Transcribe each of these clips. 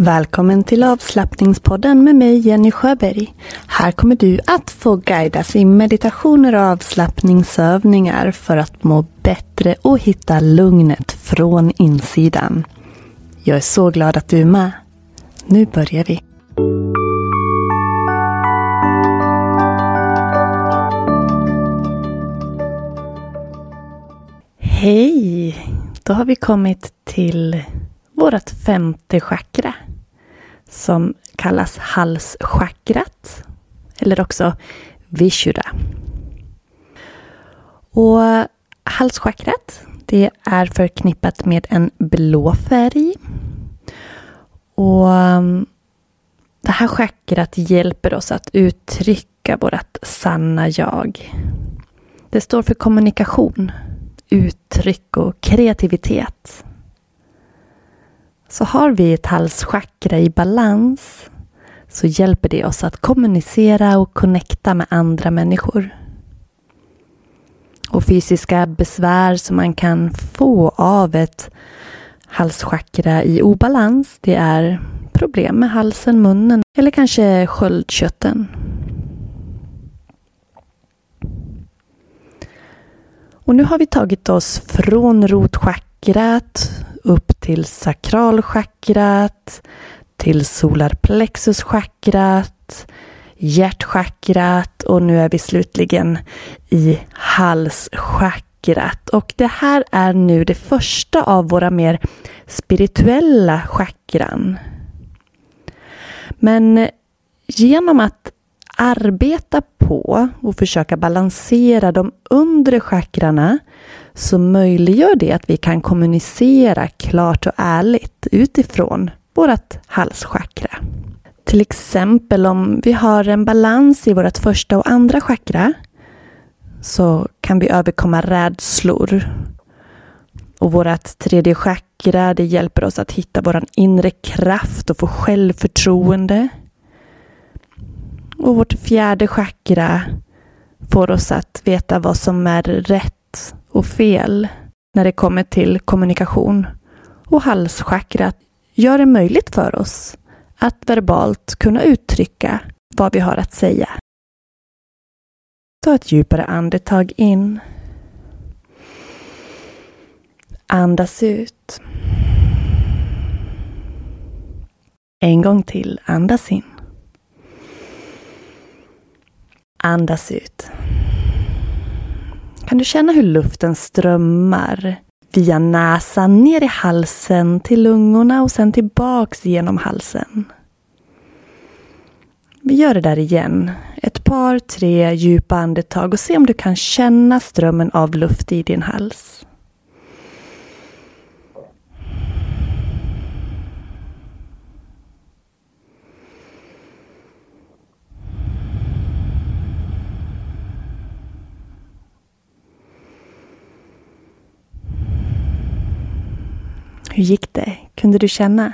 Välkommen till avslappningspodden med mig Jenny Sjöberg. Här kommer du att få guidas i meditationer och avslappningsövningar för att må bättre och hitta lugnet från insidan. Jag är så glad att du är med. Nu börjar vi. Hej! Då har vi kommit till vårt femte chakra som kallas halschakrat eller också Vishuddha. Och halschakrat det är förknippat med en blå färg. Och um, det här chakrat hjälper oss att uttrycka vårt sanna jag. Det står för kommunikation, uttryck och kreativitet. Så har vi ett halschakra i balans så hjälper det oss att kommunicera och connecta med andra människor. Och fysiska besvär som man kan få av ett halschakra i obalans, det är problem med halsen, munnen eller kanske sköldkörteln. Och nu har vi tagit oss från rotchakrat upp till sakralchakrat, till solarplexuschakrat, hjärtchakrat och nu är vi slutligen i halschakrat. Och det här är nu det första av våra mer spirituella chakran. Men genom att arbeta på och försöka balansera de undre chakrarna så möjliggör det att vi kan kommunicera klart och ärligt utifrån vårt halschakra. Till exempel om vi har en balans i vårt första och andra chakra så kan vi överkomma rädslor. Och vårt tredje chakra det hjälper oss att hitta vår inre kraft och få självförtroende. Och vårt fjärde chakra får oss att veta vad som är rätt och fel när det kommer till kommunikation. Och halschakrat gör det möjligt för oss att verbalt kunna uttrycka vad vi har att säga. Ta ett djupare andetag in. Andas ut. En gång till. Andas in. Andas ut. Kan du känna hur luften strömmar via näsan ner i halsen till lungorna och sen tillbaks genom halsen. Vi gör det där igen. Ett par, tre djupa andetag och se om du kan känna strömmen av luft i din hals. Hur gick det? Kunde du känna?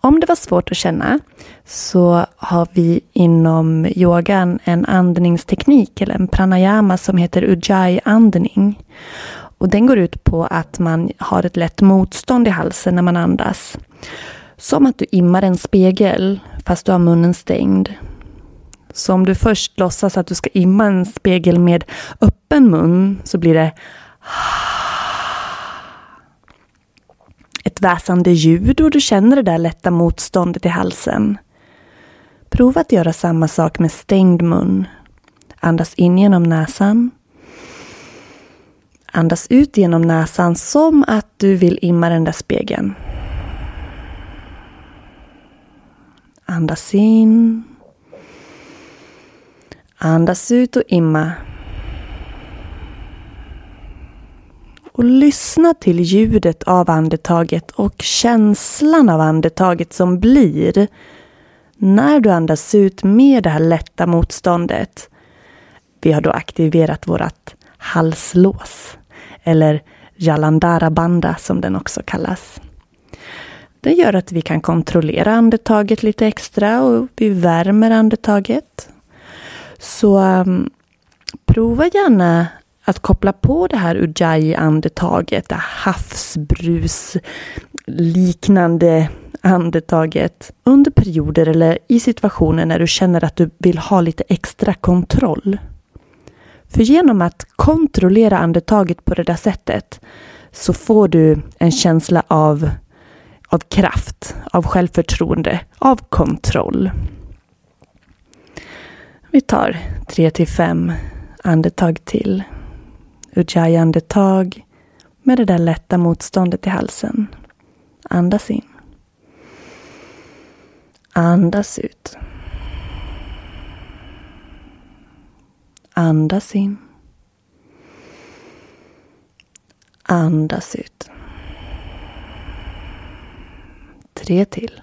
Om det var svårt att känna så har vi inom yogan en andningsteknik eller en pranayama som heter ujjayi-andning. Och den går ut på att man har ett lätt motstånd i halsen när man andas. Som att du immar en spegel fast du har munnen stängd. Så om du först låtsas att du ska imma en spegel med öppen mun så blir det ett väsande ljud och du känner det där lätta motståndet i halsen. Prova att göra samma sak med stängd mun. Andas in genom näsan. Andas ut genom näsan som att du vill imma den där spegeln. Andas in. Andas ut och imma. Och lyssna till ljudet av andetaget och känslan av andetaget som blir när du andas ut med det här lätta motståndet. Vi har då aktiverat vårt halslås, eller Jalandhara Bandha som den också kallas. Det gör att vi kan kontrollera andetaget lite extra och vi värmer andetaget. Så um, prova gärna att koppla på det här ujjayi-andetaget, det havsbrus liknande andetaget under perioder eller i situationer när du känner att du vill ha lite extra kontroll. För genom att kontrollera andetaget på det där sättet så får du en känsla av, av kraft, av självförtroende, av kontroll. Vi tar tre till fem andetag till. Ujjayi-andetag med det där lätta motståndet i halsen. Andas in. Andas ut. Andas in. Andas ut. Tre till.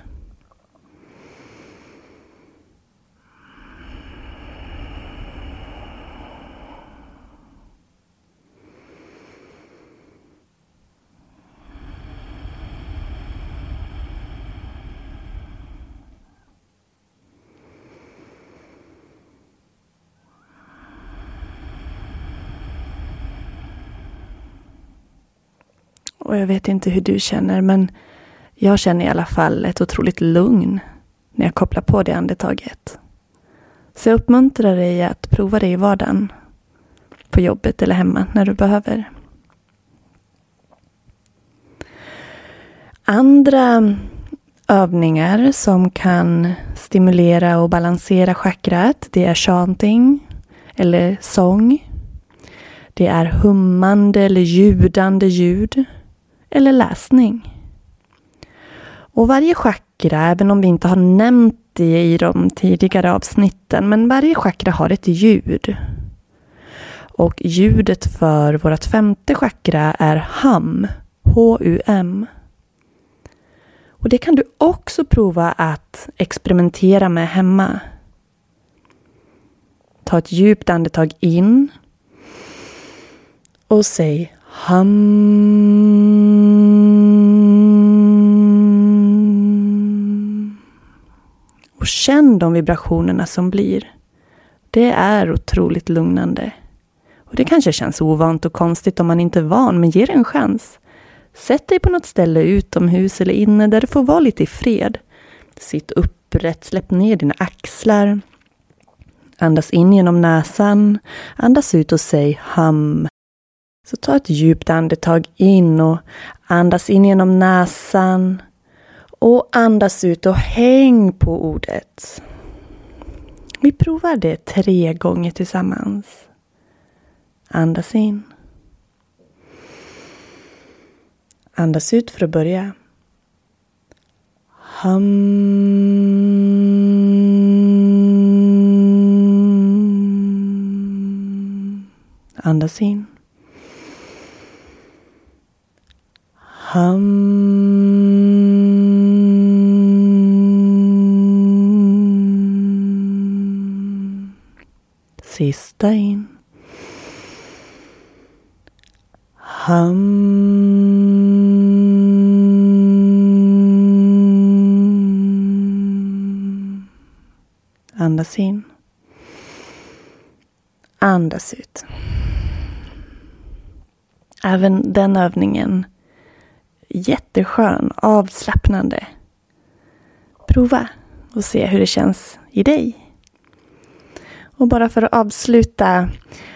Och jag vet inte hur du känner, men jag känner i alla fall ett otroligt lugn när jag kopplar på det andetaget. Så jag uppmuntrar dig att prova det i vardagen. På jobbet eller hemma när du behöver. Andra övningar som kan stimulera och balansera chakrat, det är chanting eller sång. Det är hummande eller ljudande ljud eller läsning. Och varje chakra, även om vi inte har nämnt det i de tidigare avsnitten, men varje chakra har ett ljud. Och ljudet för vårt femte chakra är HUM, H-U-M. Och det kan du också prova att experimentera med hemma. Ta ett djupt andetag in och säg Hum. Och känn de vibrationerna som blir. Det är otroligt lugnande. Och Det kanske känns ovant och konstigt om man inte är van, men ge det en chans. Sätt dig på något ställe utomhus eller inne där du får vara lite i fred. Sitt upprätt, släpp ner dina axlar. Andas in genom näsan. Andas ut och säg hum. Så ta ett djupt andetag in och andas in genom näsan. Och andas ut och häng på ordet. Vi provar det tre gånger tillsammans. Andas in. Andas ut för att börja. Hum. Andas in. Hum. Sista in. Ham. Andas in. Andas ut. Även den övningen jätteskön, avslappnande. Prova och se hur det känns i dig. Och bara för att avsluta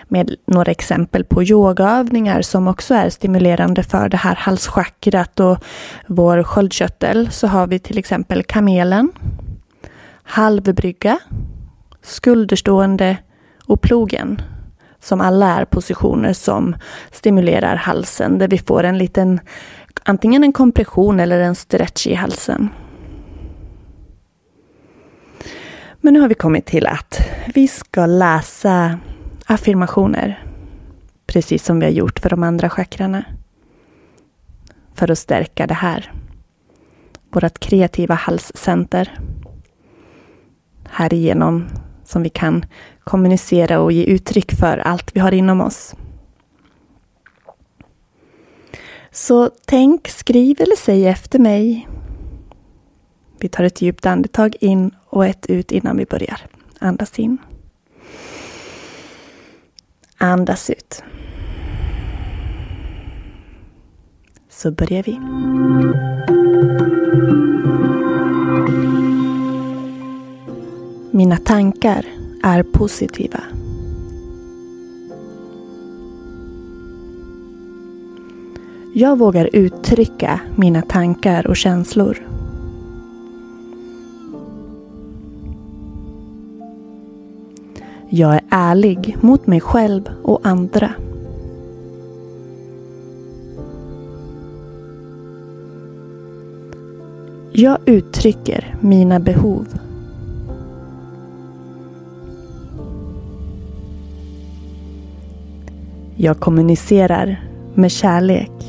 med några exempel på yogaövningar som också är stimulerande för det här halschakrat och vår sköldkörtel så har vi till exempel kamelen, halvbrygga, skulderstående och plogen som alla är positioner som stimulerar halsen där vi får en liten antingen en kompression eller en stretch i halsen. Men nu har vi kommit till att vi ska läsa affirmationer. Precis som vi har gjort för de andra chakrarna. För att stärka det här. Vårt kreativa halscenter. Härigenom som vi kan kommunicera och ge uttryck för allt vi har inom oss. Så tänk, skriv eller säg efter mig. Vi tar ett djupt andetag in och ett ut innan vi börjar. Andas in. Andas ut. Så börjar vi. Mina tankar är positiva. Jag vågar uttrycka mina tankar och känslor. Jag är ärlig mot mig själv och andra. Jag uttrycker mina behov. Jag kommunicerar med kärlek.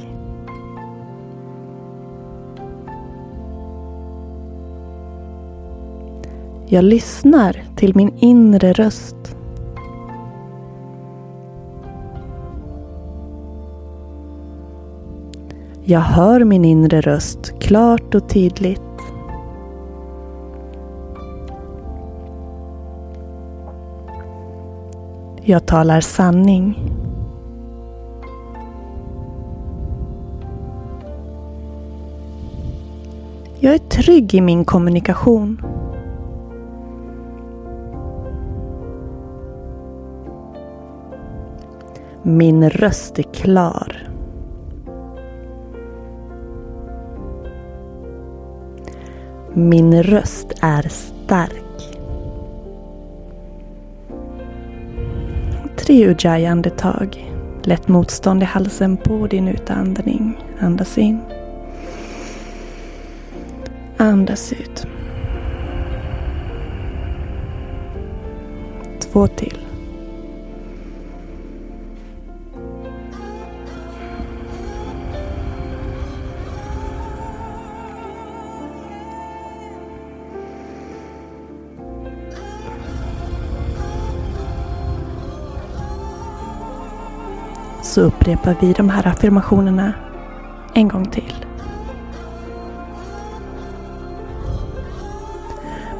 Jag lyssnar till min inre röst. Jag hör min inre röst klart och tydligt. Jag talar sanning. Jag är trygg i min kommunikation. Min röst är klar. Min röst är stark. Tre ujjayi-andetag. Lätt motstånd i halsen på din utandning. Andas in. Andas ut. Två till. Så upprepar vi de här affirmationerna en gång till.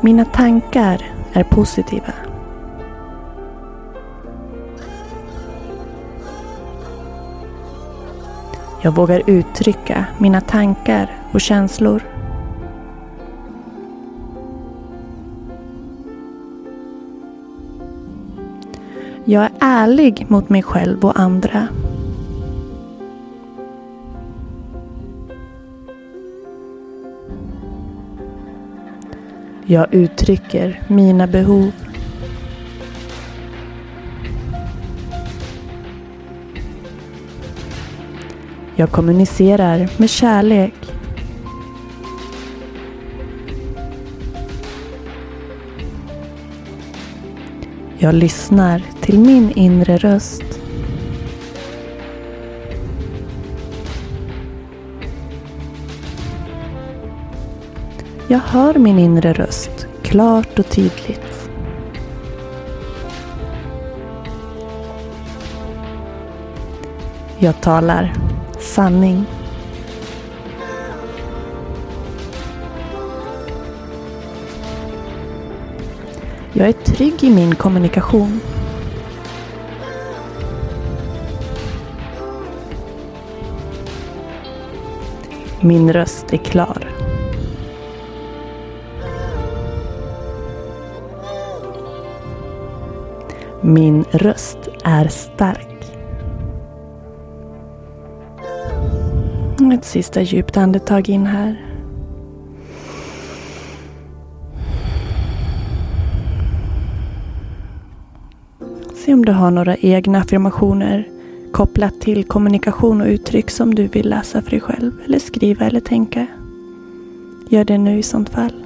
Mina tankar är positiva. Jag vågar uttrycka mina tankar och känslor. Jag är ärlig mot mig själv och andra. Jag uttrycker mina behov. Jag kommunicerar med kärlek. Jag lyssnar till min inre röst. Jag hör min inre röst klart och tydligt. Jag talar sanning. Jag är trygg i min kommunikation. Min röst är klar. Min röst är stark. Ett sista djupt andetag in här. Se om du har några egna affirmationer kopplat till kommunikation och uttryck som du vill läsa för dig själv eller skriva eller tänka. Gör det nu i sånt fall.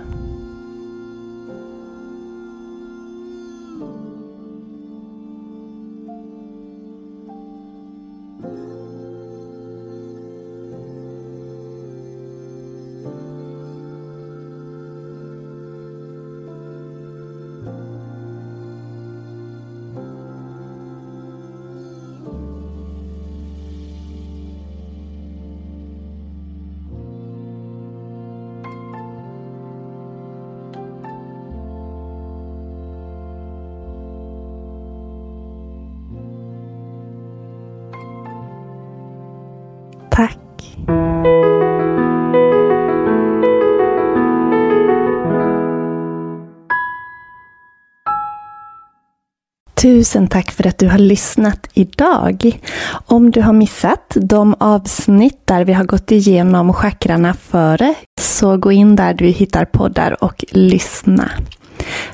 Tusen tack för att du har lyssnat idag. Om du har missat de avsnitt där vi har gått igenom chakrarna före så gå in där du hittar poddar och lyssna.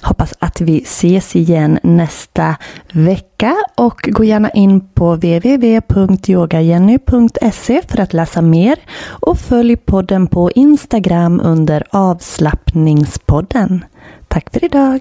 Hoppas att vi ses igen nästa vecka och gå gärna in på www.yogajenny.se för att läsa mer och följ podden på Instagram under avslappningspodden. Tack för idag!